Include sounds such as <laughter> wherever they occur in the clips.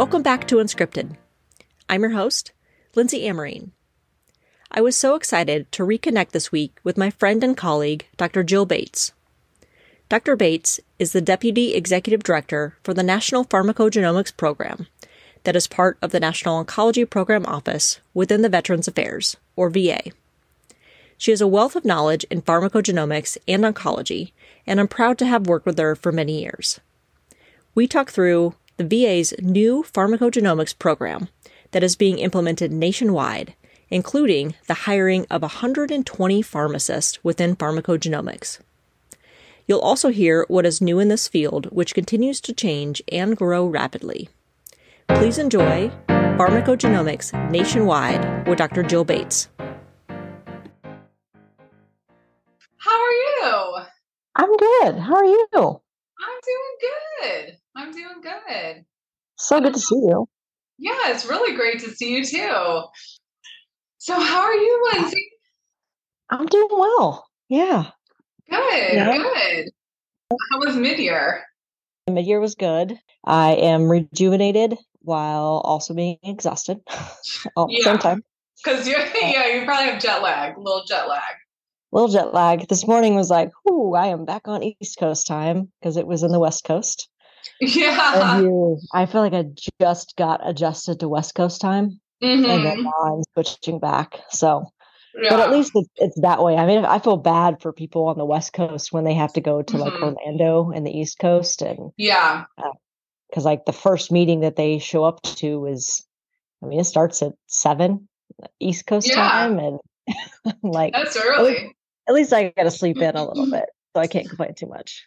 Welcome back to Unscripted. I'm your host, Lindsay Amarine. I was so excited to reconnect this week with my friend and colleague, Dr. Jill Bates. Dr. Bates is the Deputy Executive Director for the National Pharmacogenomics Program, that is part of the National Oncology Program Office within the Veterans Affairs, or VA. She has a wealth of knowledge in pharmacogenomics and oncology, and I'm proud to have worked with her for many years. We talk through the VA's new pharmacogenomics program that is being implemented nationwide, including the hiring of 120 pharmacists within pharmacogenomics. You'll also hear what is new in this field, which continues to change and grow rapidly. Please enjoy Pharmacogenomics Nationwide with Dr. Jill Bates. How are you? I'm good. How are you? I'm doing good. I'm doing good. So good to see you. Yeah, it's really great to see you too. So, how are you, Lindsay? I'm doing well. Yeah. Good, yeah. good. How was mid year? Mid year was good. I am rejuvenated while also being exhausted <laughs> yeah. the same time. Because you, <laughs> uh, yeah, you probably have jet lag, a little jet lag. Little jet lag. This morning was like, "Ooh, I am back on East Coast time" because it was in the West Coast. <laughs> Yeah. You, I feel like I just got adjusted to West Coast time, mm-hmm. and then mm-hmm. now I'm switching back. So, yeah. but at least it's, it's, that way. I mean, I feel bad for people on the West Coast when they have to go to mm-hmm. like Orlando and the East Coast, and yeah, because uh, like the first meeting that they show up to is, I mean, it starts at seven East Coast yeah. time, and <laughs> like that's early. At least, at least I got to sleep in a little bit, so I can't complain too much.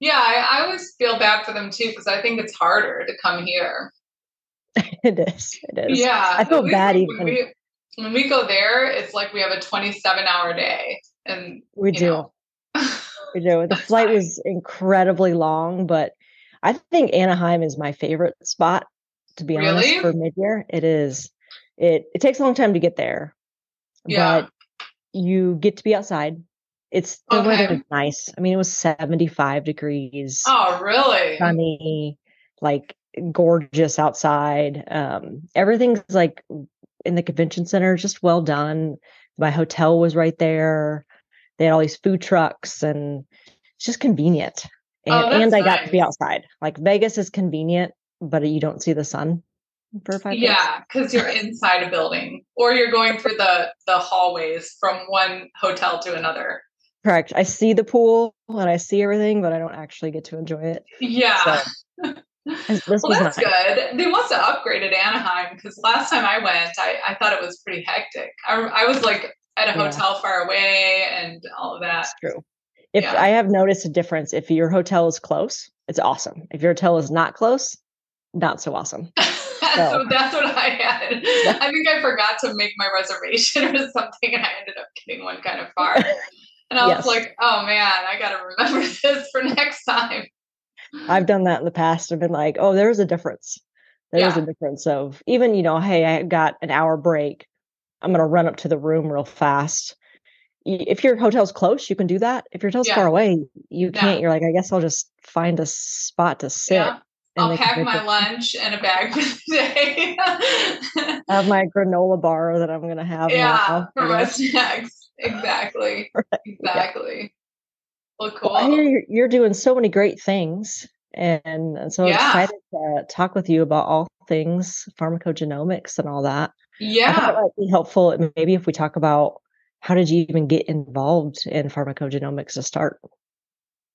Yeah, I, I always feel bad for them too because I think it's harder to come here. <laughs> it is. It is. Yeah, I feel bad even when we, when we go there. It's like we have a twenty-seven hour day, and we do. we do. The <laughs> flight was incredibly long, but I think Anaheim is my favorite spot. To be really? honest, for mid-year, it is. It it takes a long time to get there, yeah. but you get to be outside it's the okay. weather is nice. I mean, it was 75 degrees. Oh, really? Sunny, like gorgeous outside. Um, everything's like in the convention center, just well done. My hotel was right there. They had all these food trucks and it's just convenient. And, oh, and I nice. got to be outside. Like Vegas is convenient, but you don't see the sun for five yeah because you're inside a building or you're going through the the hallways from one hotel to another Correct. I see the pool and I see everything, but I don't actually get to enjoy it. Yeah. <laughs> So, well, that's nice. good. They must have upgraded Anaheim because last time I went, I, I thought it was pretty hectic. I, I was like at a hotel yeah. far away and all of that. True. If yeah. I have noticed a difference, if your hotel is close, it's awesome. If your hotel is not close, not so awesome. <laughs> so that's what I had. I think I forgot to make my reservation <laughs> or something, and I ended up getting one kind of far. And I yes. was like, oh man, I got to remember <laughs> this for next time. I've done that in the past. I've been like, oh, there's a difference. There's yeah. a difference of even, you know, hey, I got an hour break. I'm going to run up to the room real fast. If your hotel's close, you can do that. If your hotel's yeah. far away, you can't. You're like, I guess I'll just find a spot to sit. I'll pack my lunch and a bag <laughs> for the day. I have my granola bar that I'm going to have. Yeah, now, for my <laughs> snacks exactly. <laughs> right. Exactly. Yeah. Well, cool. Well, I hear you're, you're, doing so many great things. And so yeah. excited to talk with you about all things pharmacogenomics and all that. Yeah. It might be helpful maybe if we talk about how did you even get involved in pharmacogenomics to start?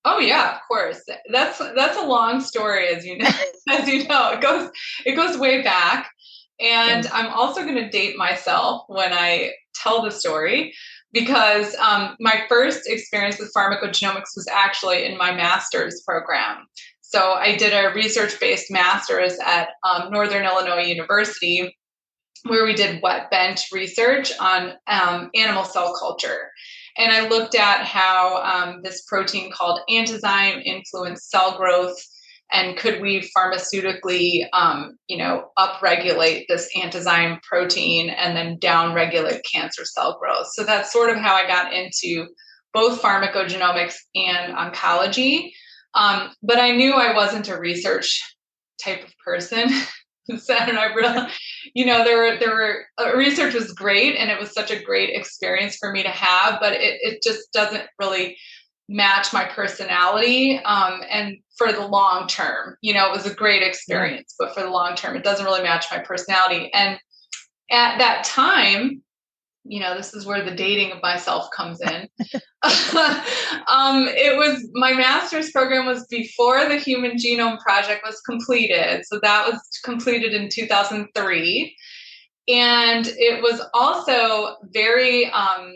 Oh yeah, of course. That's that's a long story, as you know. <laughs> as you know, it goes it goes way back, and I'm also going to date myself when I tell the story because um, my first experience with pharmacogenomics was actually in my master's program. So I did a research based master's at um, Northern Illinois University where we did wet bench research on um, animal cell culture. And I looked at how um, this protein called antizyme influenced cell growth and could we pharmaceutically um, you know upregulate this antizyme protein and then downregulate cancer cell growth? So that's sort of how i got into both pharmacogenomics and oncology. Um, but i knew i wasn't a research type of person. <laughs> And I really, you know, there were there were uh, research was great, and it was such a great experience for me to have, but it it just doesn't really match my personality. Um, and for the long term. You know it was a great experience but for the long term it doesn't really match my personality. And at that time you know this is where the dating of myself comes in. <laughs> <laughs> Um, it was my master's program was before the human genome project was completed. So that was completed in 2003 and it was also very um,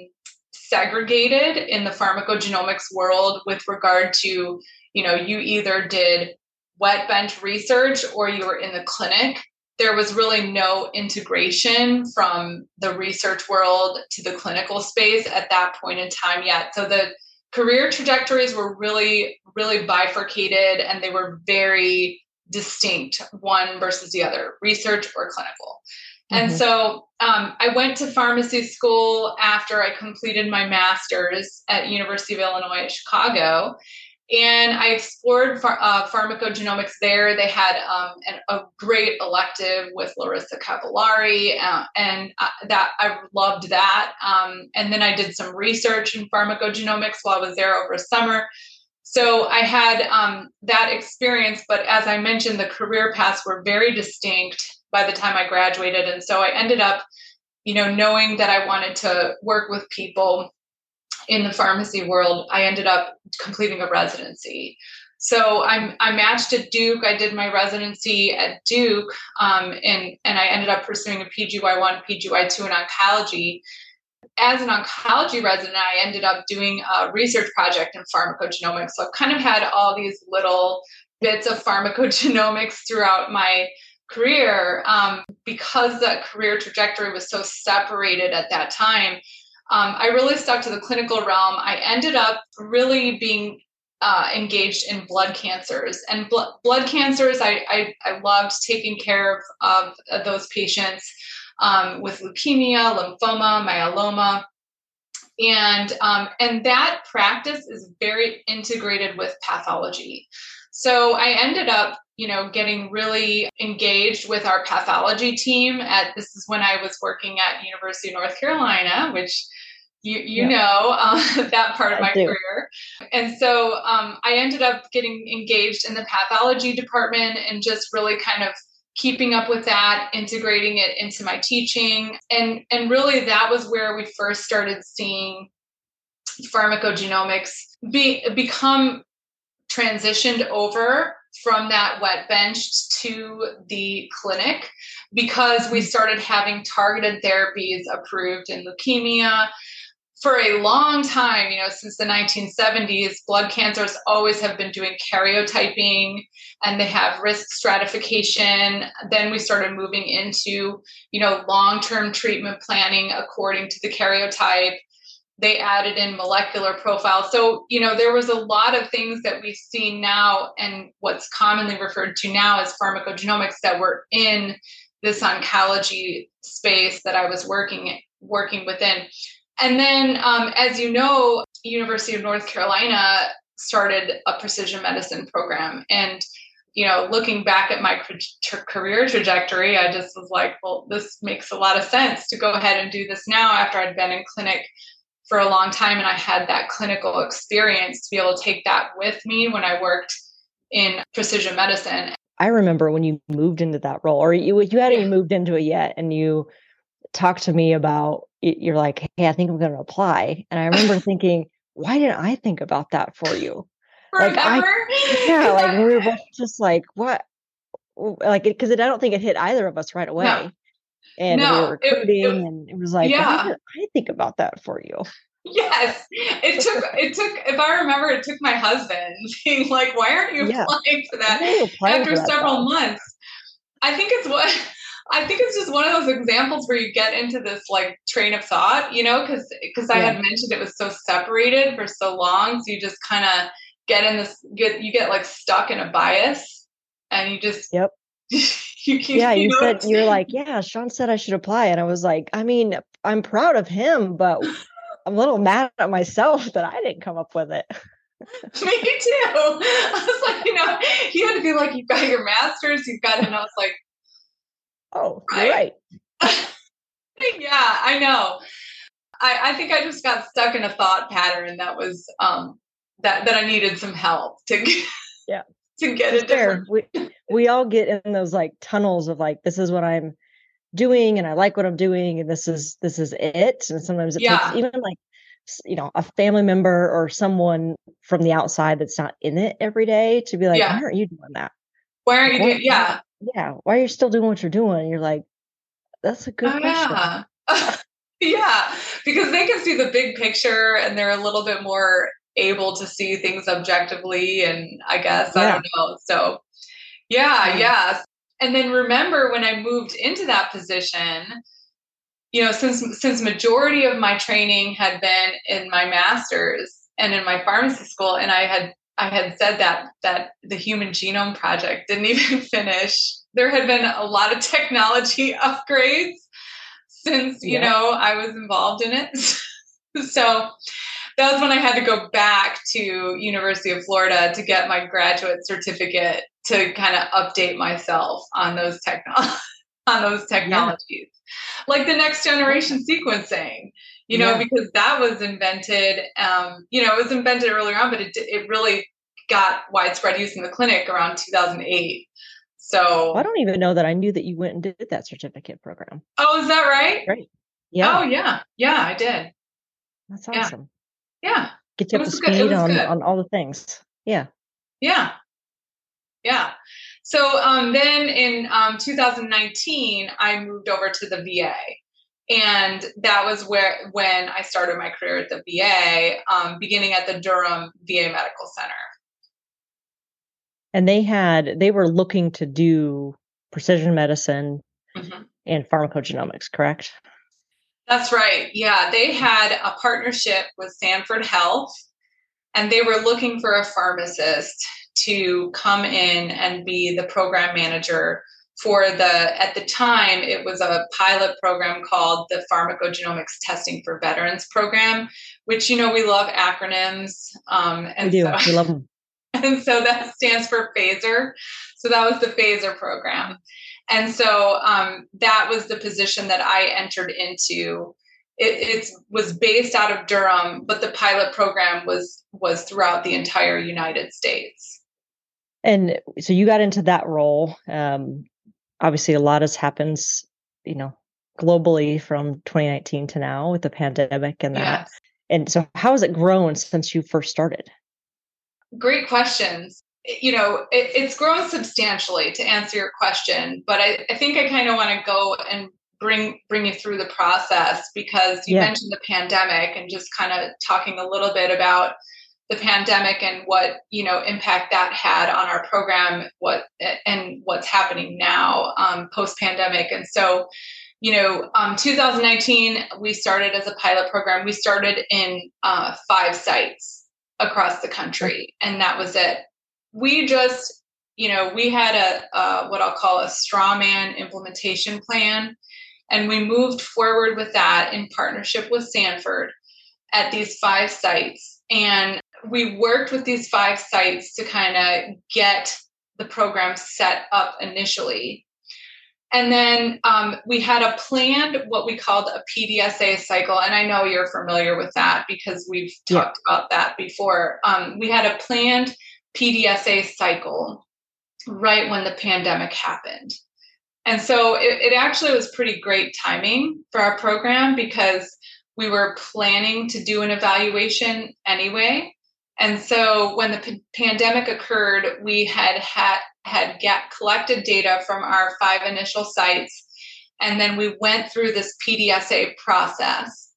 segregated in the pharmacogenomics world with regard to you know you either did wet bench research or you were in the clinic there was really no integration from the research world to the clinical space at that point in time yet so the career trajectories were really really bifurcated and they were very distinct one versus the other research or clinical and mm-hmm. so um, I went to pharmacy school after I completed my master's at University of Illinois at Chicago. And I explored uh, pharmacogenomics there. They had um, an, a great elective with Larissa Cavallari, uh, and uh, that I loved that. Um, and then I did some research in pharmacogenomics while I was there over summer. So I had um, that experience, but as I mentioned, the career paths were very distinct by the time I graduated. And so I ended up, you know, knowing that I wanted to work with people in the pharmacy world, I ended up completing a residency. So I'm I matched at Duke. I did my residency at Duke, um, and and I ended up pursuing a PGY1, PGY2 in oncology. As an oncology resident, I ended up doing a research project in pharmacogenomics. So I've kind of had all these little bits of pharmacogenomics throughout my career um, because that career trajectory was so separated at that time um, i really stuck to the clinical realm. I ended up really being uh, engaged in blood cancers and bl- blood cancers I, I, I, loved taking care of, of those patients um, with leukemia lymphoma myeloma. And um, and that practice is very integrated with pathology. So i ended up you know, getting really engaged with our pathology team. At this is when I was working at University of North Carolina, which you you yeah. know uh, <laughs> that part of my career, and so um, I ended up getting engaged in the pathology department and just really kind of keeping up with that integrating it into my teaching and and really that was where we first started seeing pharmacogenomics be become transitioned over from that wet bench to the clinic because we mm-hmm. started having targeted therapies approved in leukemia for a long time, you know, since the 1970s, blood cancers always have been doing karyotyping and they have risk stratification. Then we started moving into, you know, long term treatment planning according to the karyotype they added in molecular profiles. So, you know, there was a lot of things that we see now and what's commonly referred to now as pharmacogenomics that were in this oncology space that I was working working within. And then, um, as you know, University of North Carolina started a precision medicine program. And, you know, looking back at my career trajectory, I just was like, well, this makes a lot of sense to go ahead and do this now after I'd been in clinic for a long time and I had that clinical experience to be able to take that with me when I worked in precision medicine. I remember when you moved into that role or you you hadn't even moved into it yet and you talked to me about you're like, "Hey, I think I'm going to apply." And I remember <laughs> thinking, "Why didn't I think about that for you?" Like I, <laughs> yeah, like we were <laughs> just like, "What?" Like, because I don't think it hit either of us right away. No and no, we were recruiting it, it, and it was like yeah. I think about that for you. Yes. It took it took if I remember it took my husband <laughs> being like, why aren't you yeah. applying for that after for several months? I think it's what <laughs> I think it's just one of those examples where you get into this like train of thought, you know, because because I had mentioned it was so separated for so long, so you just kind of get in this get you get like stuck in a bias, and you just yep <laughs> you keep, yeah, you, you know, said you're like, yeah, Sean said I should apply. And I was like, I mean, I'm proud of him, but I'm a little mad at myself that I didn't come up with it. <laughs> Me too. <laughs> I was like, you know, you had to be like, you've got your master's, you've got, it. and I was like, Oh, right. right. <laughs> yeah, I know. I, I think I just got stuck in a thought pattern that was um that that I needed some help to get yeah to get it there. We <laughs> we all get in those like tunnels of like this is what I'm doing and I like what I'm doing and this is this is it. And sometimes it yeah. takes even like you know a family member or someone from the outside that's not in it every day to be like, yeah. why aren't you doing that? Why aren't you doing? Yeah, yeah. Why are you still doing what you're doing? You're like, that's a good oh, question. Yeah. <laughs> yeah, because they can see the big picture and they're a little bit more able to see things objectively. And I guess yeah. I don't know. So, yeah, yeah. And then remember when I moved into that position, you know, since since majority of my training had been in my master's and in my pharmacy school, and I had I had said that that the Human Genome Project didn't <laughs> even finish. There had been a lot of technology <laughs> upgrades since you yeah. know I was involved in it. <laughs> so that was when I had to go back to University of Florida to get my graduate certificate to kind of update myself on those techno- <laughs> on those technologies. Yeah. Like the next generation sequencing, you know, yeah. because that was invented um, you know, it was invented earlier on, but it it really got widespread use in the clinic around 2008. So I don't even know that I knew that you went and did that certificate program. Oh, is that right? Right. Yeah. Oh, yeah. Yeah, I did. That's awesome. Yeah. Get you up to speed on, on all the things. Yeah. Yeah. Yeah. So um, then in um, 2019, I moved over to the VA. And that was where when I started my career at the VA, um, beginning at the Durham VA Medical Center and they had they were looking to do precision medicine mm-hmm. and pharmacogenomics correct that's right yeah they had a partnership with sanford health and they were looking for a pharmacist to come in and be the program manager for the at the time it was a pilot program called the pharmacogenomics testing for veterans program which you know we love acronyms um, and we do. So, we love them <laughs> And so that stands for PHASER. So that was the PHASER program. And so um, that was the position that I entered into. It, it, was based out of Durham, but the pilot program was was throughout the entire United States. And so you got into that role. Um, obviously, a lot has happened, you know, globally from 2019 to now with the pandemic and that. Yes. And so, how has it grown since you first started? Great questions. You know, it, it's grown substantially to answer your question, but I, I think I kind of want to go and bring bring you through the process because you yeah. mentioned the pandemic and just kind of talking a little bit about the pandemic and what you know impact that had on our program what and what's happening now um, post pandemic and so you know um, 2019 we started as a pilot program we started in uh, five sites across the country, and that was it. We just, you know, we had a, a what I'll call a straw man implementation plan, and we moved forward with that in partnership with Sanford at these five sites. And we worked with these five sites to kind of get the program set up initially. And then um, we had a planned, what we called a PDSA cycle. And I know you're familiar with that because we've talked yeah. about that before. Um, we had a planned PDSA cycle right when the pandemic happened. And so it, it actually was pretty great timing for our program because we were planning to do an evaluation anyway. And so when the p- pandemic occurred, we had had had get collected data from our five initial sites, and then we went through this PDSA process,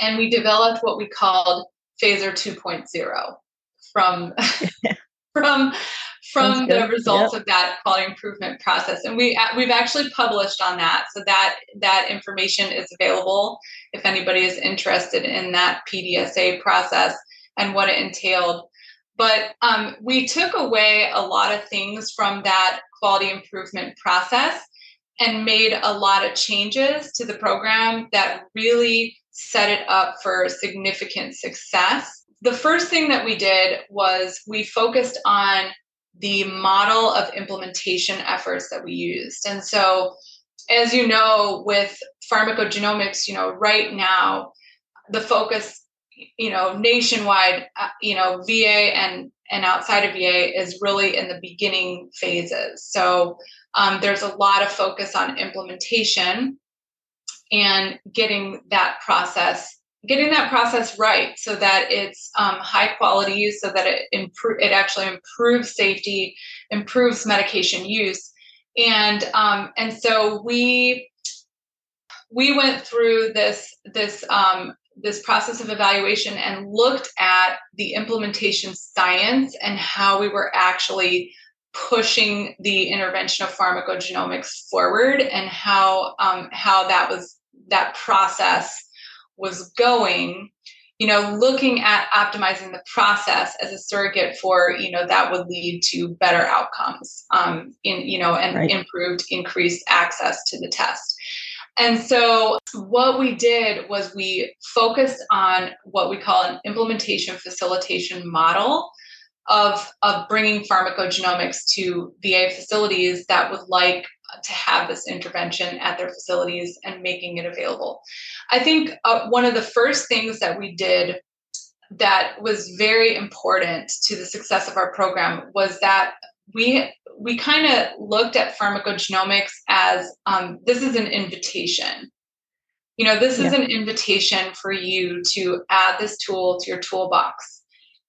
and we developed what we called PHASER 2.0 <laughs> from from from the results yep. of that quality improvement process and we we've actually published on that so that that information is available if anybody is interested in that pdsa process and what it entailed. But um, we took away a lot of things from that quality improvement process and made a lot of changes to the program that really set it up for significant success. The first thing that we did was we focused on the model of implementation efforts that we used. And so, as you know, with pharmacogenomics, you know, right now, the focus, you know, nationwide, uh, you know, VA and and outside of VA is really in the beginning phases. So um, there's a lot of focus on implementation and getting that process getting that process right so that it's um, high quality so that it improve it actually improves safety improves medication use. And um, and so we we went through this this um, this process of evaluation and looked at the implementation science and how we were actually pushing the intervention of pharmacogenomics forward and how um, how that was that process was going you know looking at optimizing the process as a surrogate for you know that would lead to better outcomes um, in you know and right. improved increased access to the test and so what we did was we focused on what we call an implementation facilitation model of, of bringing pharmacogenomics to VA facilities that would like to have this intervention at their facilities and making it available. I think uh, one of the first things that we did that was very important to the success of our program was that we we kind of looked at pharmacogenomics as um, this is an invitation you know this yeah. is an invitation for you to add this tool to your toolbox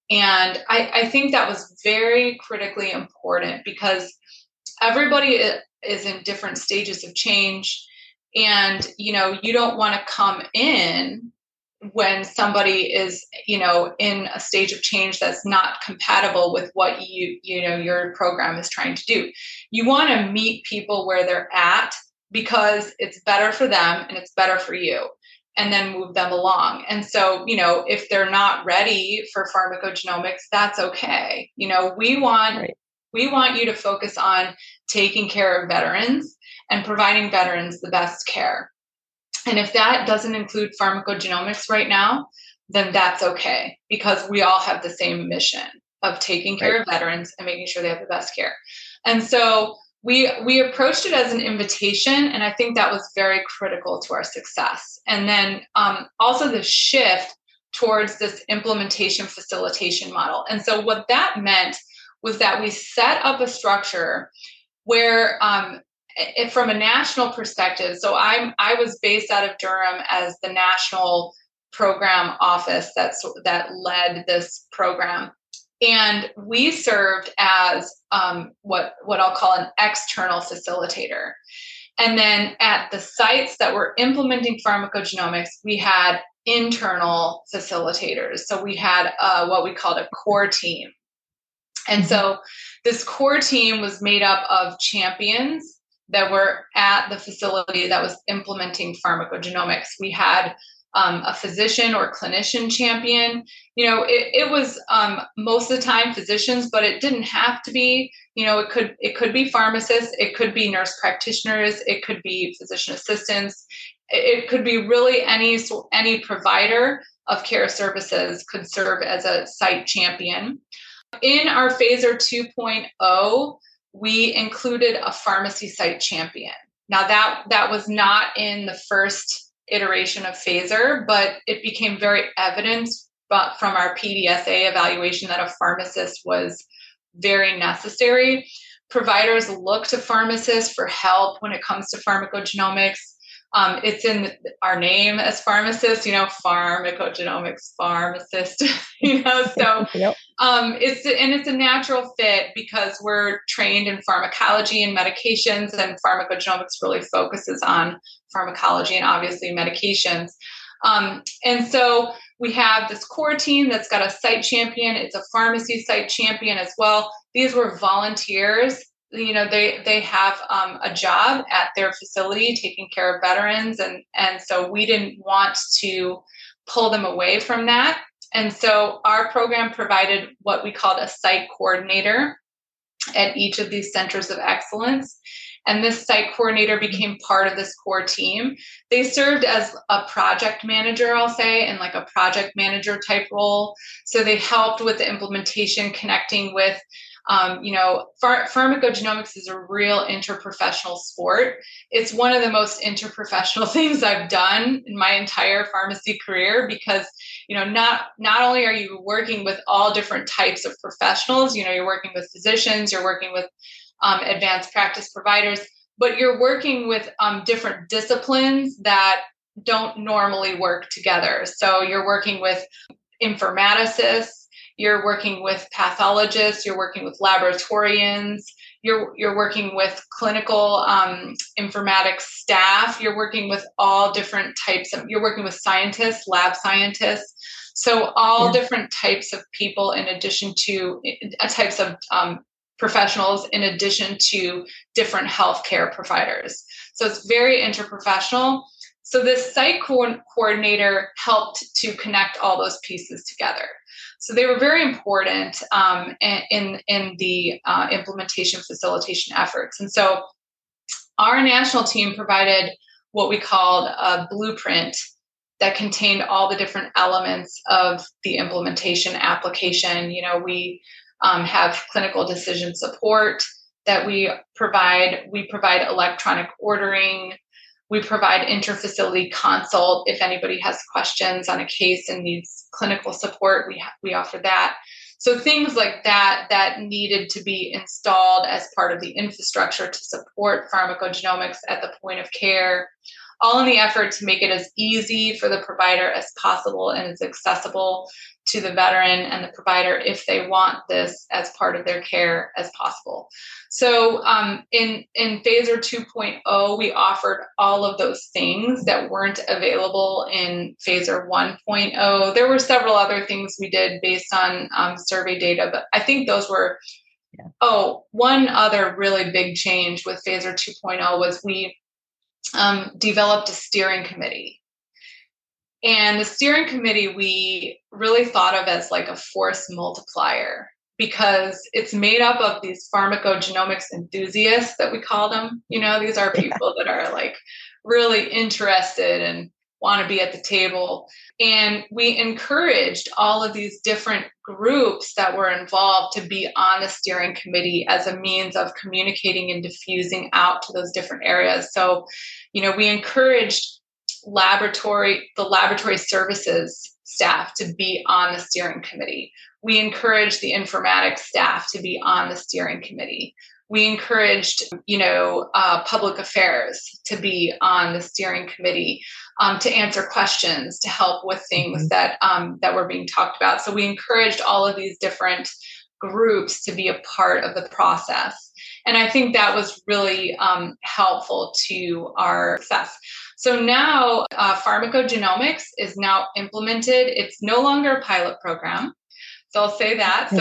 and I, I think that was very critically important because everybody is in different stages of change. And you know you don't want to come in when somebody is you know in a stage of change that's not compatible with what you you know your program is trying to do. You want to meet people where they're at because it's better for them and it's better for you and then move them along. And so you know if they're not ready for pharmacogenomics that's okay. You know we want right. We want you to focus on taking care of veterans and providing veterans the best care and if that doesn't include pharmacogenomics right now, then that's okay because we all have the same mission of taking care right. of veterans and making sure they have the best care. And so we we approached it as an invitation, and I think that was very critical to our success. And then um, also the shift towards this implementation facilitation model. And so what that meant was that we set up a structure where um, it, from a national perspective, so I'm I was based out of Durham as the national program office that's that led this program, and we served as um, what what I'll call an external facilitator. And then at the sites that were implementing pharmacogenomics, we had internal facilitators. So we had uh, what we called a core team. And so this core team was made up of champions that were at the facility that was implementing pharmacogenomics. We had um, a physician or clinician champion. You know, it, it was um, most of the time physicians, but it didn't have to be. You know, it could it could be pharmacists, it could be nurse practitioners, it could be physician assistants, it, it could be really any any provider of care services could serve as a site champion. In our Phaser 2.0, we included a pharmacy site champion. Now that that was not in the first iteration of Phaser, but it became very evident but from our PDSA evaluation that a pharmacist was very necessary. Providers look to pharmacists for help when it comes to pharmacogenomics. Um, it's in our name as pharmacists, you know, pharmacogenomics pharmacist, <laughs> you know, so <laughs> yep. um, it's and it's a natural fit because we're trained in pharmacology and medications, and pharmacogenomics really focuses on pharmacology and obviously medications. Um, and so we have this core team that's got a site champion. It's a pharmacy site champion as well. These were volunteers you know they they have um, a job at their facility taking care of veterans and and so we didn't want to pull them away from that. And so our program provided what we called a site coordinator at each of these centers of excellence. And this site coordinator became part of this core team. They served as a project manager i'll say in like a project manager type role. So they helped with the implementation connecting with Um, you know, phar- pharmacogenomics is a real interprofessional sport. It's one of the most interprofessional <laughs> things I've done in my entire pharmacy career because you know not not only are you working with all different types of professionals, you know, you're working with physicians, you're working with um, advanced practice providers, but you're working with um, different disciplines that don't normally work together. So you're working with informaticists, you're working with pathologists, you're working with laboratorians, you're you're working with clinical um, informatics staff, you're working with all different types of you're working with scientists, lab scientists. So all yeah. different types of people, in addition to uh, types of um, professionals, in addition to different healthcare providers. So it's very interprofessional. So this site co- coordinator helped to connect all those pieces together. So they were very important um, in, in the uh, implementation facilitation efforts. And so our national team provided what we called a blueprint that contained all the different elements of the implementation application. You know, we um, have clinical decision support that we provide. We provide electronic ordering. We provide interfacility consult if anybody has questions on a case and needs clinical support. We ha- we offer that. So things like that that needed to be installed as part of the infrastructure to support pharmacogenomics at the point of care, all in the effort to make it as easy for the provider as possible and as accessible to the veteran and the provider if they want this as part of their care as possible. So um, in in Phaser 2.0, we offered all of those things that weren't available in Phaser 1.0. There were several other things we did based on um, survey data, but I think those were. Yeah. Oh, one other really big change with Phaser 2.0 was we um, developed a steering committee and the steering committee, we really thought of as like a force multiplier because it's made up of these pharmacogenomics enthusiasts that we call them. You know, these are people that are like really interested and want to be at the table. And we encouraged all of these different groups that were involved to be on the steering committee as a means of communicating and diffusing out to those different areas. So, you know, we encouraged laboratory, the laboratory services staff to be on the steering committee. We encouraged the informatics staff to be on the steering committee. We encouraged, you know, uh, public affairs to be on the steering committee um, to answer questions, to help with things mm-hmm. that um, that were being talked about. So we encouraged all of these different groups to be a part of the process. And I think that was really um, helpful to our success. So now uh, pharmacogenomics is now implemented. It's no longer a pilot program. So I'll say that. So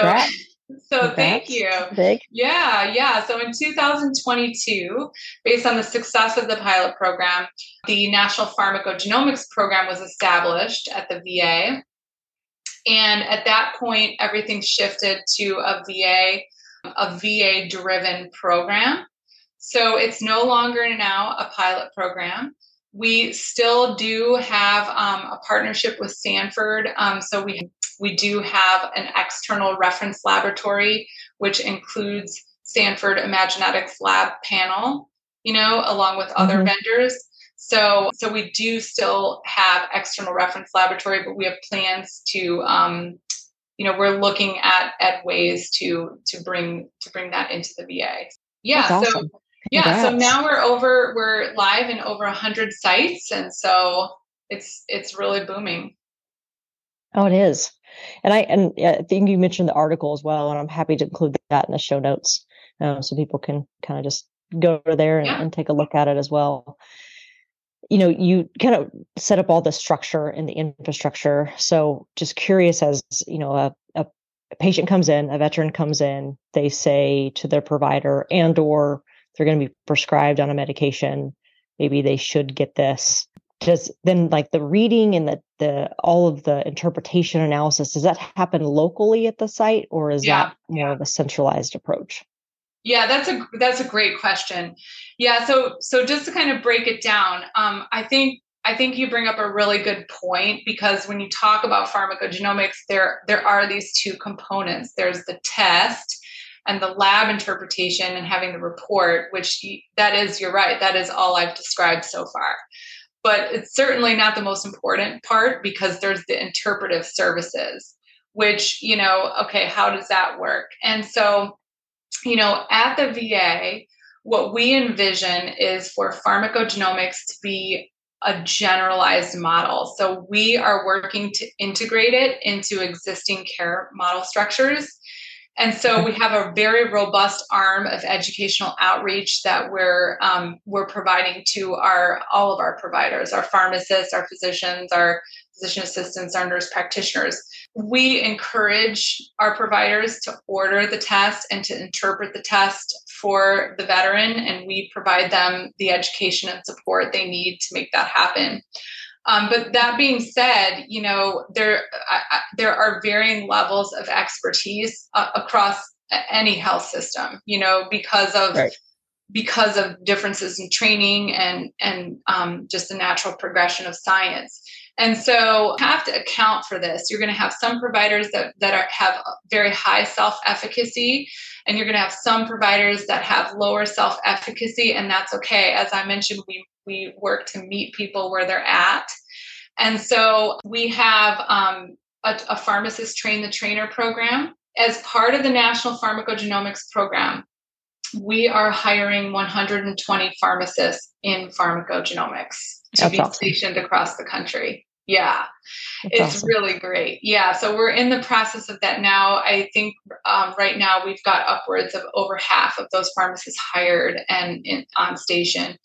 So thank you. Big. Yeah, yeah. So in 2022, based on the success of the pilot program, the National Pharmacogenomics Program was established at the VA. And at that point, everything shifted to a VA, a VA driven program. So it's no longer now a pilot program. We still do have um, a partnership with Sanford. Um, so we, we do have an external reference laboratory, which includes Sanford Imagenetics Lab panel, you know, along with other mm-hmm. vendors. So, so we do still have external reference laboratory, but we have plans to, um, you know, we're looking at at ways to to bring to bring that into the VA. Yeah. Awesome. So yeah so now we're over we're live in over 100 sites and so it's it's really booming oh it is and i and i think you mentioned the article as well and i'm happy to include that in the show notes um, so people can kind of just go there and, yeah. and take a look at it as well you know you kind of set up all the structure and the infrastructure so just curious as you know a, a patient comes in a veteran comes in they say to their provider and or they're going to be prescribed on a medication maybe they should get this does then like the reading and the the all of the interpretation analysis does that happen locally at the site or is yeah, that more of a centralized approach? Yeah that's a that's a great question. Yeah so so just to kind of break it down um, i think i think you bring up a really good point because when you talk about pharmacogenomics there there are these two components. There's the test and the lab interpretation and having the report, which that is, you're right, that is all I've described so far. But it's certainly not the most important part because there's the interpretive services, which, you know, okay, how does that work? And so, you know, at the VA, what we envision is for pharmacogenomics to be a generalized model. So we are working to integrate it into existing care model structures. And so we have a very robust arm of educational outreach that we're um, we're providing to our all of our providers, our pharmacists, our physicians, our physician assistants, our nurse practitioners. We encourage our providers to order the test and to interpret the test for the veteran, and we provide them the education and support they need to make that happen. Um, but that being said, you know there uh, there are varying levels of expertise uh, across any health system. You know because of right. because of differences in training and and um, just the natural progression of science. And so have to account for this. You're going to have some providers that, that are, have very high self efficacy, and you're going to have some providers that have lower self efficacy, and that's okay. As I mentioned, we, we work to meet people where they're at. And so we have um, a, a pharmacist train the trainer program. As part of the National Pharmacogenomics Program, we are hiring 120 pharmacists in pharmacogenomics to That's be awesome. stationed across the country. Yeah, That's it's awesome. really great. Yeah, so we're in the process of that now. I think um, right now we've got upwards of over half of those pharmacists hired and in, on station.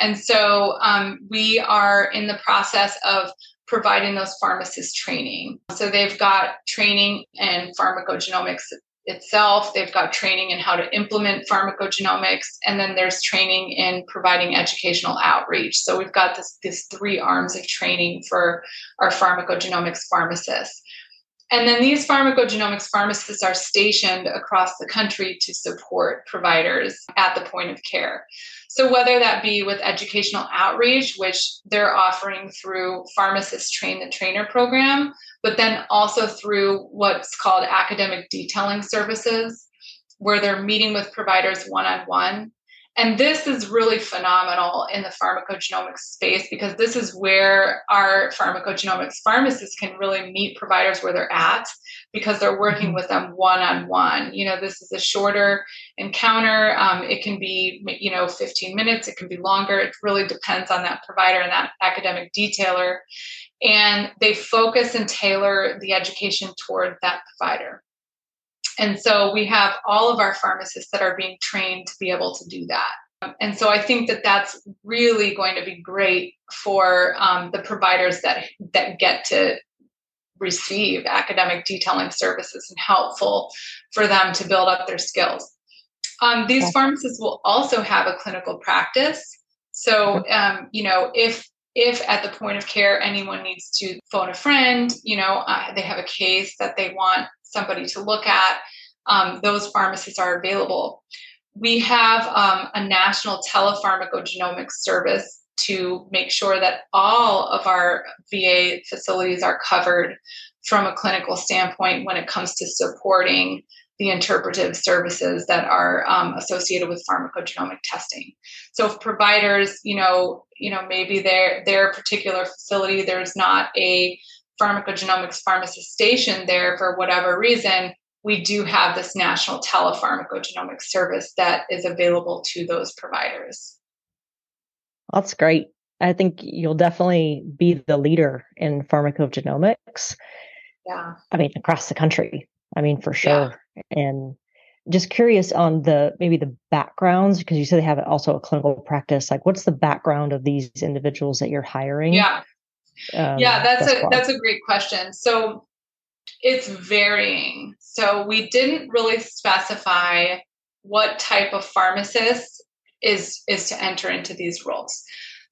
And so um, we are in the process of providing those pharmacists training. So they've got training in pharmacogenomics itself. They've got training in how to implement pharmacogenomics, and then there's training in providing educational outreach. So we've got this, this three arms of training for our pharmacogenomics pharmacists. And then these pharmacogenomics pharmacists are stationed across the country to support providers at the point of care. So, whether that be with educational outreach, which they're offering through Pharmacist Train the Trainer program, but then also through what's called academic detailing services, where they're meeting with providers one on one and this is really phenomenal in the pharmacogenomics space because this is where our pharmacogenomics pharmacists can really meet providers where they're at because they're working mm-hmm. with them one on one. You know, this is a shorter encounter. Um, it can be, you know, 15 minutes, it can be longer. It really depends on that provider and that academic detailer. And they focus and tailor the education toward that provider. And so we have all of our pharmacists that are being trained to be able to do that. And so I think that that's really going to be great for um, the providers that that get to receive academic detailing services and helpful for them to build up their skills. Um, these pharmacists will also have a clinical practice. So, um, you know, if if at the point of care anyone needs to phone a friend, you know, uh, they have a case that they want somebody to look at, um, those pharmacists are available. We have um, a national telepharmacogenomics service to make sure that all of our VA facilities are covered from a clinical standpoint when it comes to supporting the interpretive services that are um, associated with pharmacogenomic testing. So if providers, you know, you know, maybe their their particular facility there's not a pharmacogenomics pharmacist station there for whatever reason, we do have this national telepharmacogenomics service that is available to those providers. That's great. I think you'll definitely be the leader in pharmacogenomics. Yeah. I mean, across the country. I mean, for sure. Yeah. And just curious on the maybe the backgrounds because you said they have also a clinical practice. Like, what's the background of these individuals that you're hiring? Yeah. Um, yeah, that's a far? that's a great question. So it's varying. So we didn't really specify what type of pharmacist is is to enter into these roles.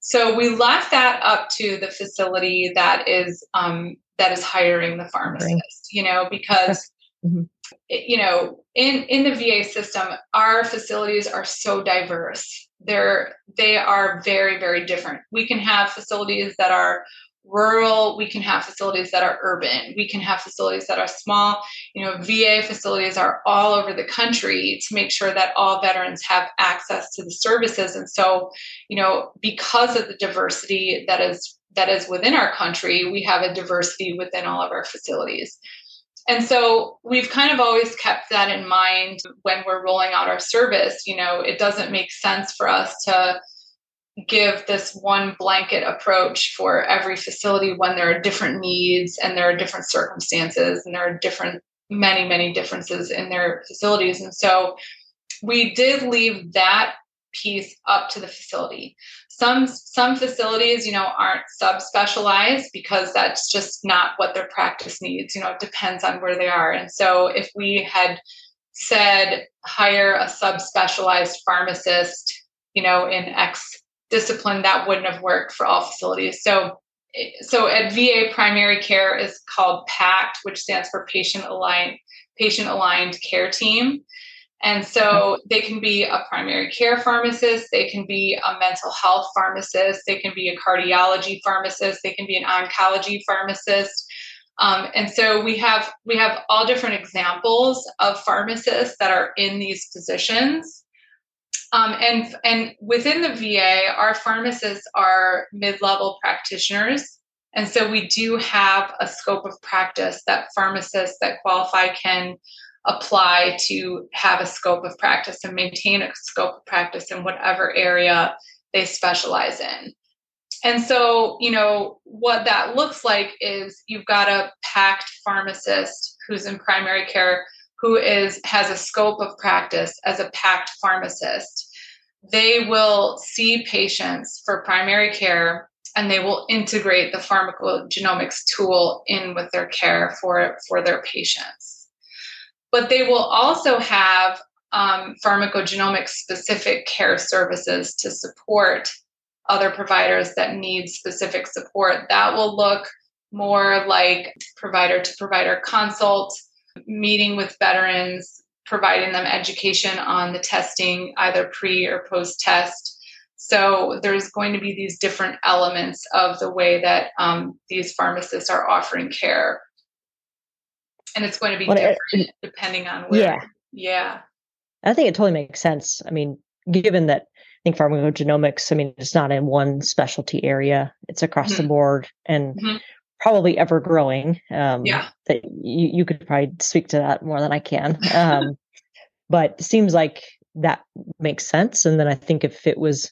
So we left that up to the facility that is um, that is hiring the pharmacist. You know, because mm-hmm. you know in in the VA system, our facilities are so diverse. They're they are very very different. We can have facilities that are rural, we can have facilities that are urban, we can have facilities that are small. You know, VA facilities are all over the country to make sure that all veterans have access to the services. And so, you know, because of the diversity that is that is within our country, we have a diversity within all of our facilities. And so we've kind of always kept that in mind when we're rolling out our service. You know, it doesn't make sense for us to give this one blanket approach for every facility when there are different needs and there are different circumstances and there are different many many differences in their facilities. And so we did leave that piece up to the facility. Some some facilities you know aren't subspecialized because that's just not what their practice needs. You know it depends on where they are. And so if we had said hire a subspecialized pharmacist you know in x discipline that wouldn't have worked for all facilities. So, so at VA, primary care is called PACT, which stands for Patient Aligned Patient Aligned Care Team. And so they can be a primary care pharmacist, they can be a mental health pharmacist, they can be a cardiology pharmacist, they can be an oncology pharmacist. Um, and so we have we have all different examples of pharmacists that are in these positions. Um, and and within the VA, our pharmacists are mid-level practitioners, and so we do have a scope of practice that pharmacists that qualify can apply to have a scope of practice and maintain a scope of practice in whatever area they specialize in. And so, you know, what that looks like is you've got a PACT pharmacist who's in primary care who is has a scope of practice as a PACT pharmacist they will see patients for primary care and they will integrate the pharmacogenomics tool in with their care for, for their patients. But they will also have um, pharmacogenomics specific care services to support other providers that need specific support. That will look more like provider to provider consult, meeting with veterans, providing them education on the testing, either pre or post test. So there's going to be these different elements of the way that um, these pharmacists are offering care. And it's going to be well, different it, depending on where. Yeah. Yeah. I think it totally makes sense. I mean, given that I think pharmacogenomics, I mean, it's not in one specialty area, it's across mm-hmm. the board. And mm-hmm probably ever growing. Um, yeah. That you, you could probably speak to that more than I can. Um, but seems like that makes sense. And then I think if it was,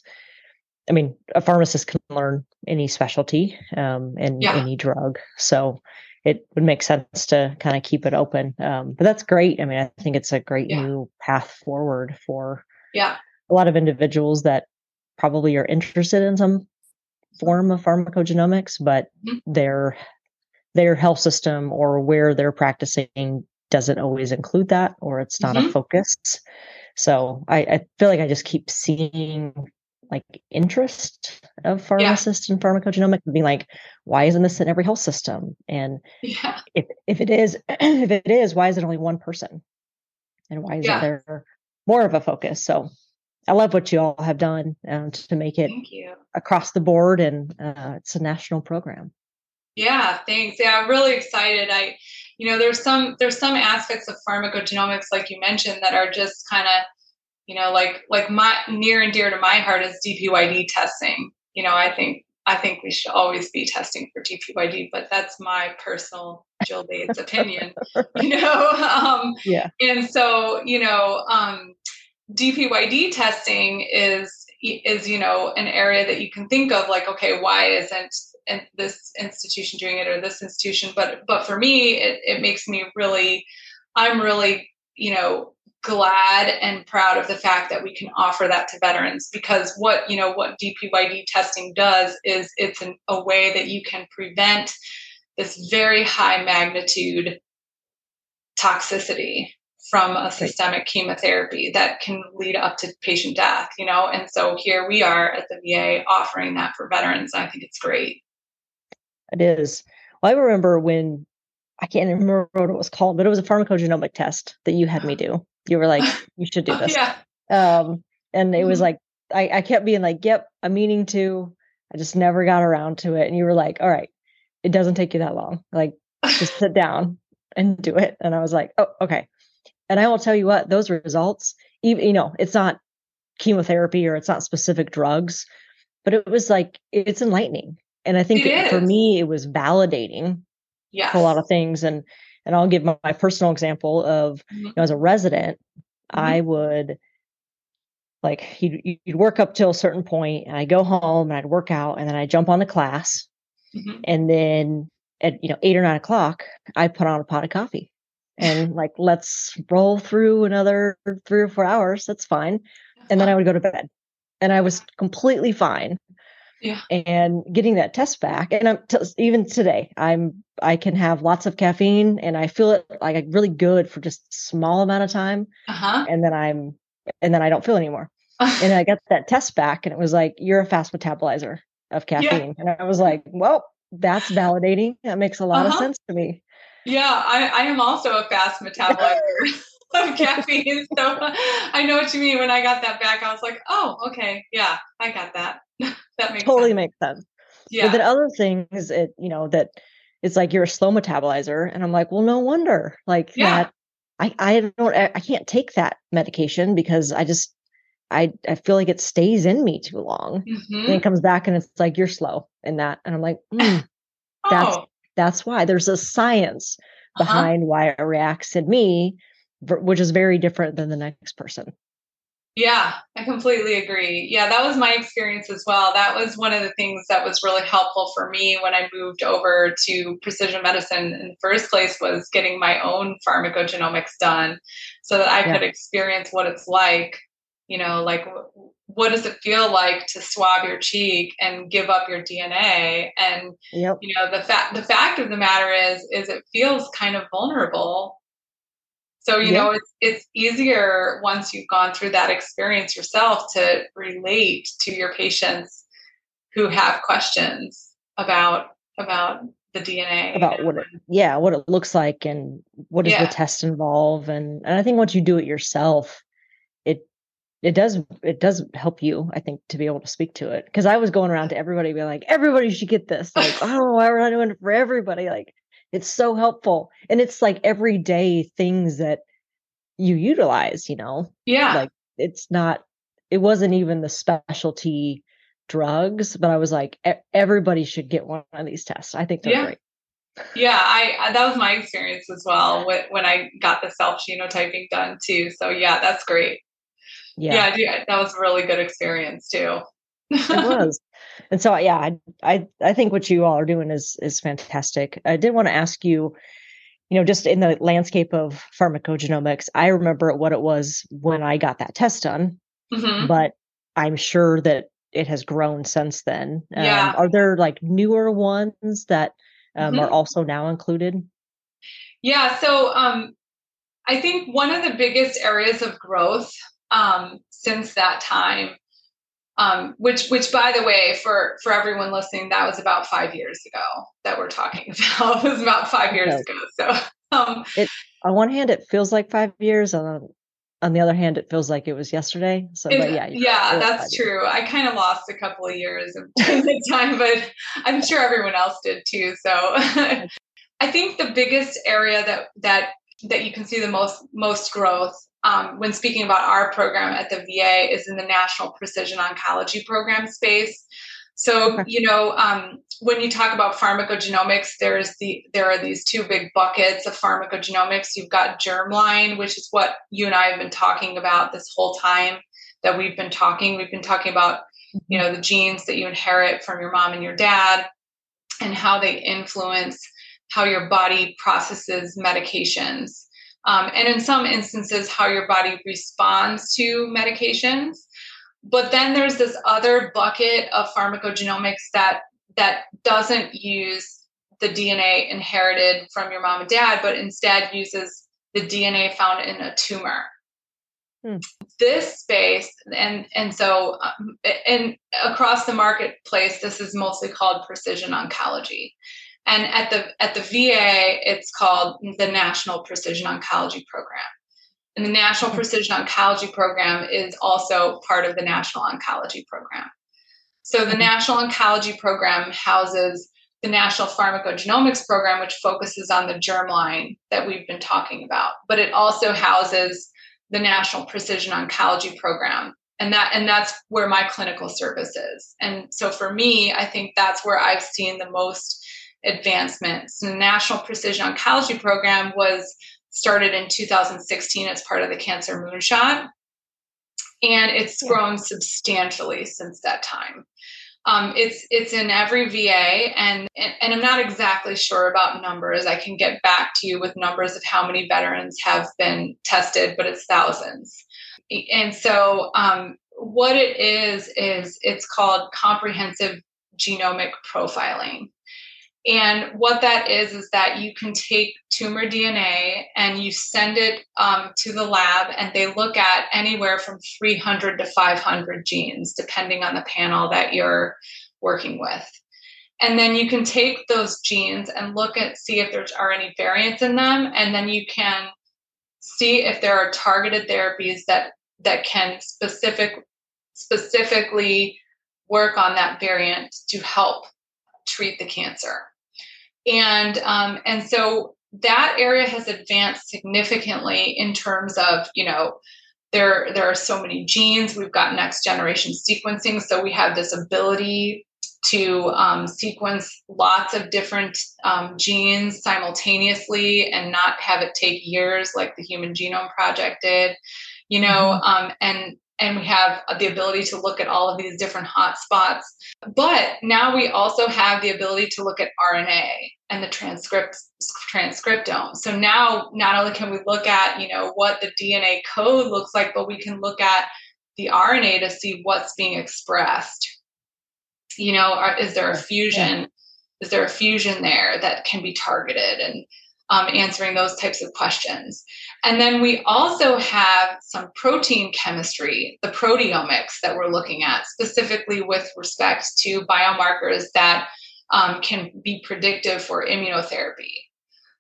I mean, a pharmacist can learn any specialty um, and yeah. any drug. So it would make sense to kind of keep it open. Um, but that's great. I mean, I think it's a great yeah. new path forward for yeah. a lot of individuals that probably are interested in some form of pharmacogenomics, but mm-hmm. their their health system or where they're practicing doesn't always include that, or it's not mm-hmm. a focus. So I, I, feel like I just keep seeing like interest of pharmacists yeah. in pharmacogenomics being like, why isn't this in every health system? And yeah. if if it is, <clears throat> if it is, why is it only one person? And why is yeah. there more of a focus? So I love what you all have done uh, to make it across the board, and uh, it's a national program. Yeah, thanks. Yeah, I'm really excited. I, you know, there's some there's some aspects of pharmacogenomics, like you mentioned, that are just kind of, you know, like like my near and dear to my heart is DPYD testing. You know, I think I think we should always be testing for DPYD, but that's my personal Jill Bates opinion. <laughs> You know, um, yeah. And so, you know, um, DPYD testing is is you know an area that you can think of like okay why isn't this institution doing it or this institution? But but for me it, it makes me really i'm really you know glad and proud of the fact that we can offer that to veterans because what you know what dpyd testing does is it's an, a way that you can prevent this very high magnitude toxicity from a systemic chemotherapy that can lead up to patient death, you know? And so here we are at the VA offering that for veterans. I think it's great. It is. Well, I remember when I can't remember what it was called, but it was a pharmacogenomic test that you had me do. You were like, <laughs> you should do this. yeah. Um, and it was mm-hmm. like, I, I kept being like, yep, I'm meaning to. I just never got around to it. And you were like, all right, it doesn't take you that long. Like just sit down and do it. And I was like, oh, okay. And I will tell you what, those results, even you know, it's not chemotherapy or it's not specific drugs, but it was like it's enlightening. And I think it, for me, it was validating yes. a lot of things. And and I'll give my, my personal example of mm-hmm. you know, as a resident, mm-hmm. I would like you'd, you'd work up till a certain point and I'd go home and I'd work out and then I'd jump on the class. Mm-hmm. And then at you know eight or nine o'clock, I put on a pot of coffee and like let's roll through another three or four hours. That's fine. And then I would go to bed. And I was completely fine. Yeah. And getting that test back, and I'm t- even today, I'm I can have lots of caffeine, and I feel it like really good for just small amount of time, uh-huh. and then I'm and then I don't feel anymore. and I <laughs> got that test back, and it was like you're a fast metabolizer of caffeine, yeah. and I was like, well, that's validating. That makes a lot uh-huh. of sense to me. Yeah, I, I am also a fast metabolizer <laughs> <laughs> of caffeine. So <laughs> I know what you mean. When I got that back, I was like, oh, okay. Yeah, I got that. that makes totally sense. makes sense. Yeah. But then other things, it, you know, that it's like you're a slow metabolizer. And I'm like, well, no wonder. Like yeah. that I, I don't I can't take that medication because I just I I feel like it stays in me too long. Mm-hmm. And it comes back and it's like you're slow in that. And I'm like, mm, that's oh. That's why there's a science uh-huh. behind uh-huh. why it reacts in me, which is very different than the next person. Yeah, I completely agree. Yeah, that was my experience as well. That was one of the things that was really helpful for me when I moved over to precision medicine in the first place was getting my own pharmacogenomics done so that I yeah. could experience what it's like, you know, like what does it feel like to swab your cheek and give up your DNA? And yep. you know, the fact the fact of the matter is is it feels kind of vulnerable so you yeah. know it's it's easier once you've gone through that experience yourself to relate to your patients who have questions about about the DNA about what it yeah what it looks like and what does yeah. the test involve and and I think once you do it yourself it does it does help you I think to be able to speak to it. Because I was going around to everybody being like everybody should get this. Like <laughs> oh why we're not doing it for everybody? Like it's so helpful. And it's like everyday things that you utilize you know? Yeah. Like it's not it wasn't even the specialty drugs but i was like everybody should get one of these tests. I think they're yeah. great. Yeah I, that was my experience as well when, when i got the self genotyping done too. So yeah that's great yeah, yeah that was a really good experience too it <laughs> was and so yeah I, I i think what you all are doing is is fantastic i did want to ask you you know just in the landscape of pharmacogenomics i remember what it was when i got that test done mm-hmm. but i'm sure that it has grown since then yeah. Um, are there like newer ones that um, mm-hmm. are also now included yeah so um, i think one of the biggest areas of growth um, since that time um, which which by the way for for everyone listening that was about five years ago that we're talking <laughs> about it was about five years okay. ago so um, it, on one hand it feels like five years on on the other hand it feels like it was yesterday so but yeah yeah that's true years. i kind of lost a couple of years of <laughs> <laughs> time but i'm sure everyone else did too so i think the biggest area that that that you can see the most most growth um, when speaking about our program at the VA is in the National Precision Oncology Program space. So you know, um, when you talk about pharmacogenomics, there's the there are these two big buckets of pharmacogenomics. You've got germline, which is what you and I have been talking about this whole time that we've been talking. We've been talking about you know the genes that you inherit from your mom and your dad, and how they influence how your body processes medications um, and in some instances, how your body responds to medications. But then there's this other bucket of pharmacogenomics that that doesn't use the DNA inherited from your mom and dad, but instead uses the DNA found in a tumor. Hmm. This space, and and so, um, and across the marketplace, this is mostly called precision oncology. And at the at the VA, it's called the National Precision Oncology Program. And the National hmm. Precision Oncology Program is also part of the National Oncology Program. So the hmm. National Oncology Program houses the National Pharmacogenomics Program, which focuses on the germline that we've been talking about. But it also houses the National Precision Oncology Program. And that and that's where my clinical service is. And so for me, I think that's where I've seen the most advancements. The National Precision Oncology Program was started in 2016 as part of the Cancer Moonshot. And it's grown substantially since that time. Um, it's it's in every VA, and and I'm not exactly sure about numbers. I can get back to you with numbers of how many veterans have been tested, but it's thousands. And so, um, what it is is it's called comprehensive genomic profiling. And what that is, is that you can take tumor DNA and you send it um, to the lab, and they look at anywhere from 300 to 500 genes, depending on the panel that you're working with. And then you can take those genes and look at, see if there are any variants in them, and then you can see if there are targeted therapies that that can specific specifically work on that variant to help treat the cancer and um, and so that area has advanced significantly in terms of you know there there are so many genes we've got next generation sequencing so we have this ability to um, sequence lots of different um, genes simultaneously and not have it take years like the human genome project did you know mm-hmm. um, and and we have the ability to look at all of these different hotspots. But now we also have the ability to look at RNA and the transcript transcriptome. So now not only can we look at, you know, what the DNA code looks like, but we can look at the RNA to see what's being expressed. You know, are, is there a fusion? Is there a fusion there that can be targeted? And um, answering those types of questions. And then we also have some protein chemistry, the proteomics that we're looking at, specifically with respect to biomarkers that um, can be predictive for immunotherapy.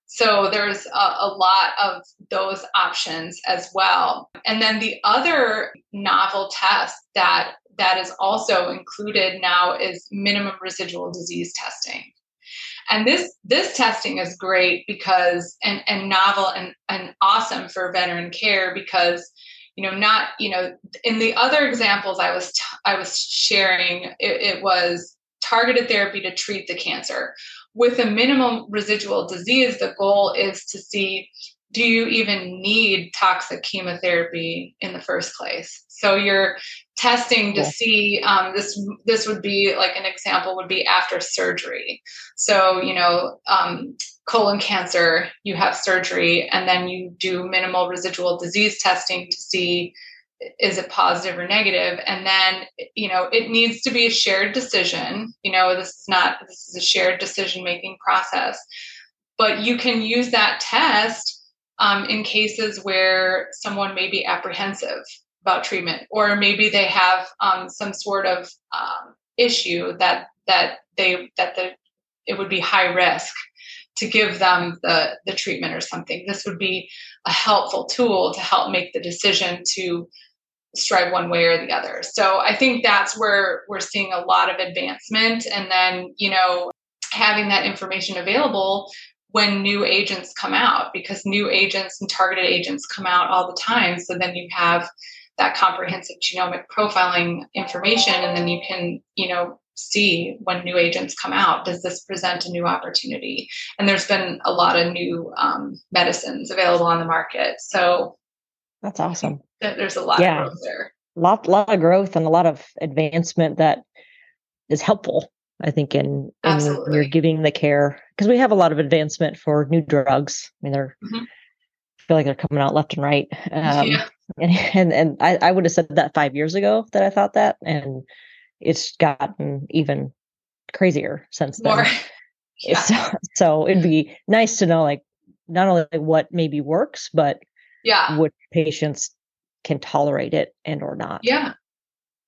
So there's a, a, lot of those options as well. And then the other novel test that that is also included now is minimum residual disease testing and this this testing is great because and and novel and and awesome for veteran care because you know not you know in the other examples i was t- I was sharing it, it was targeted therapy to treat the cancer. With a minimum residual disease the goal is to see do you even need toxic chemotherapy in the first place? So you're testing to see um, this this would be like an example would be after surgery. So you know um, colon cancer you have surgery and then you do minimal residual disease testing to see is it positive or negative? And then you know it needs to be a shared decision. You know this is not this is a shared decision making process. But you can use that test um, in cases where someone may be apprehensive about treatment, or maybe they have um, some sort of um, issue that that they that the it would be high risk to give them the the treatment or something. This would be a helpful tool to help make the decision to strive one way or the other. So I think that's where we're seeing a lot of advancement, and then you know having that information available when new agents come out because new agents and targeted agents come out all the time. So then you have that comprehensive genomic profiling information and then you can you know see when new agents come out does this present a new opportunity? And there's been a lot of new um, medicines available on the market. So that's awesome. there's a lot yeah. of growth there. A lot, lot of growth and a lot of advancement that is helpful i think in, in you're giving the care because we have a lot of advancement for new drugs i mean they're mm-hmm. I feel like they're coming out left and right um, yeah <laughs> and and, and I, I would have said that five years ago that I thought that, and it's gotten even crazier since then. <laughs> Yeah. So, so it'd be nice to know, like, not only what maybe works, but yeah, what patients can tolerate it and or not. Yeah,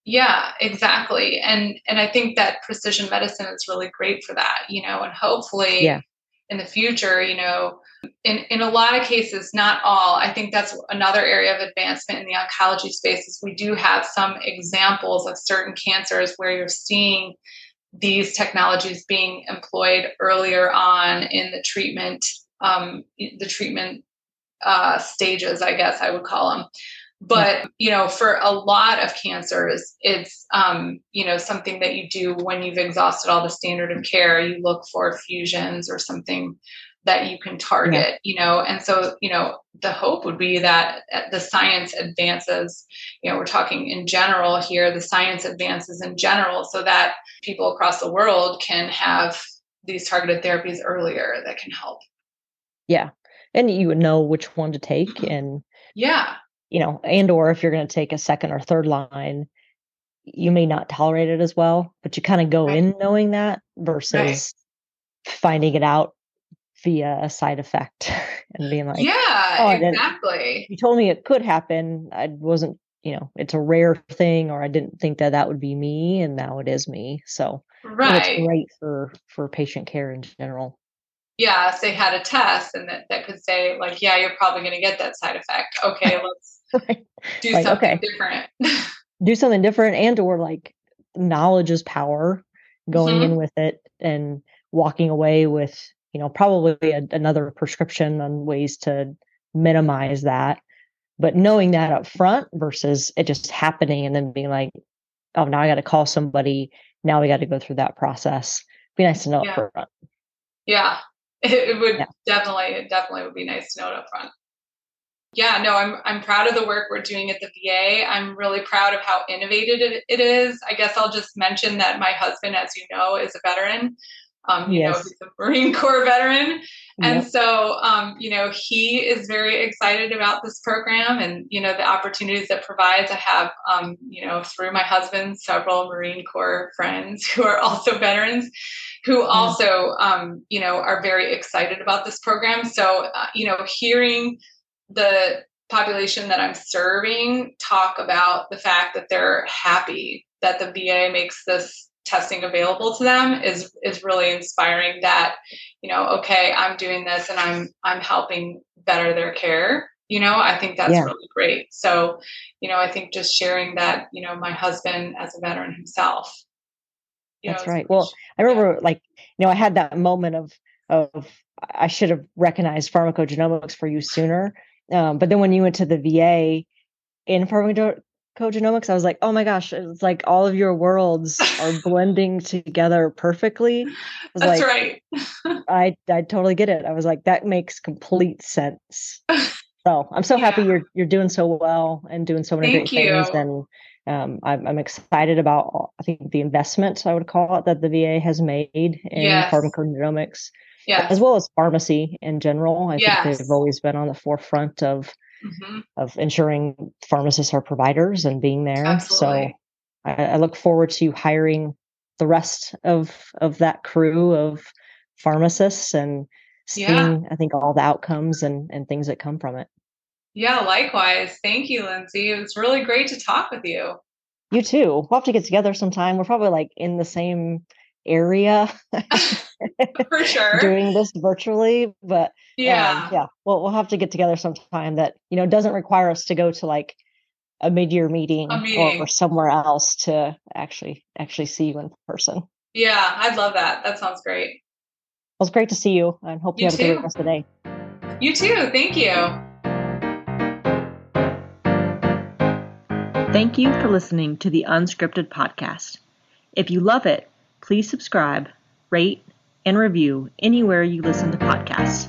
yeah, exactly. And and I think that precision medicine is really great for that, you know, and hopefully, yeah in the future, you know, in, in a lot of cases, not all, I think that's another area of advancement in the oncology space is we do have some examples of certain cancers where you're seeing these technologies being employed earlier on in the treatment um, the treatment uh, stages, I guess I would call them. But you know, for a lot of cancers, it's um, you know something that you do when you've exhausted all the standard of care. You look for fusions or something that you can target. Yeah. You know, and so you know the hope would be that uh, the science advances. You know, we're talking in general here. The science advances in general, so that people across the world can have these targeted therapies earlier that can help. Yeah. And you would know which one to take and yeah. You know, and or if you're going to take a second or third line, you may not tolerate it as well, but you kind of go right. in knowing that versus right. finding it out via a side effect <laughs> and being like, yeah, oh, exactly. You told me it could happen. I wasn't, you know, it's a rare thing, or I didn't think that that would be me, and now it is me. So, right, it's great for for patient care in general Yeah, yes, they had a test and that, that could say, like, yeah, you're probably going to get that side effect. Okay, <laughs> let's <laughs> do something okay. different. <laughs> do something different and or like knowledge is power going mm-hmm. in with it and walking away with you know probably a, another prescription on ways to minimize that but knowing that up front versus it just happening and then being like oh now i got to call somebody now we got to go through that process be nice to know yeah. up front yeah <laughs> it, it would yeah. definitely, it definitely would be nice to know it up front. Yeah, no, I'm I'm proud of the work we're doing at the VA. I'm really proud of how innovative it, it is. I guess I'll just mention that my husband, as you know, is a veteran. Um, you yes. know, he's a Marine Corps veteran. And yep. so, um, you know, he is very excited about this program and, you know, the opportunities it provides. I have, um, you know, through my husband, several Marine Corps friends who are <laughs> also veterans who also, um, you know, are very excited about this program. So, uh, you know, hearing the population that I'm serving talk about the fact that they're happy that the VA makes this testing available to them is is really inspiring that you know okay i'm doing this and i'm i'm helping better their care you know i think that's yeah. really great so you know i think just sharing that you know my husband as a veteran himself that's know, right well i remember yeah. like you know i had that moment of of i should have recognized pharmacogenomics for you sooner um, but then when you went to the va in pharmaco- cogenomics, I was like, oh my gosh, it's like all of your worlds are <laughs> blending together perfectly. That's like, right. <laughs> I I totally get it. I was like, that makes complete sense. So I'm so yeah. happy you're you're doing so well and doing so many Thank great you. things. And um, I'm, I'm excited about I think the investment I would call it that the VA has made in yes. pharmacogenomics. Yes. as well as pharmacy in general. I yes. think they've always been on the forefront of mm-hmm. of ensuring pharmacists are providers and being there. Absolutely. So I, I, look forward to hiring the rest of of that crew of pharmacists and seeing yeah. I think all the outcomes and and things that come from it. Yeah, likewise. Thank you, Lindsay. It was really great to talk with you. You too. We'll have to get together sometime. We're probably like in the same area <laughs> for sure. <laughs> doing this virtually but yeah um, yeah. well we'll have to get together sometime that you know doesn't require us to go to like a mid-year meeting, meeting. Or, or, somewhere else to actually actually see you in person. Yeah i'd love that. That sounds great. Well it's great to see you and hope you, you have too. a great rest of the day. You too. Thank you. Thank you for listening to the unscripted podcast. If you love it please subscribe rate, and review anywhere you listen to podcasts.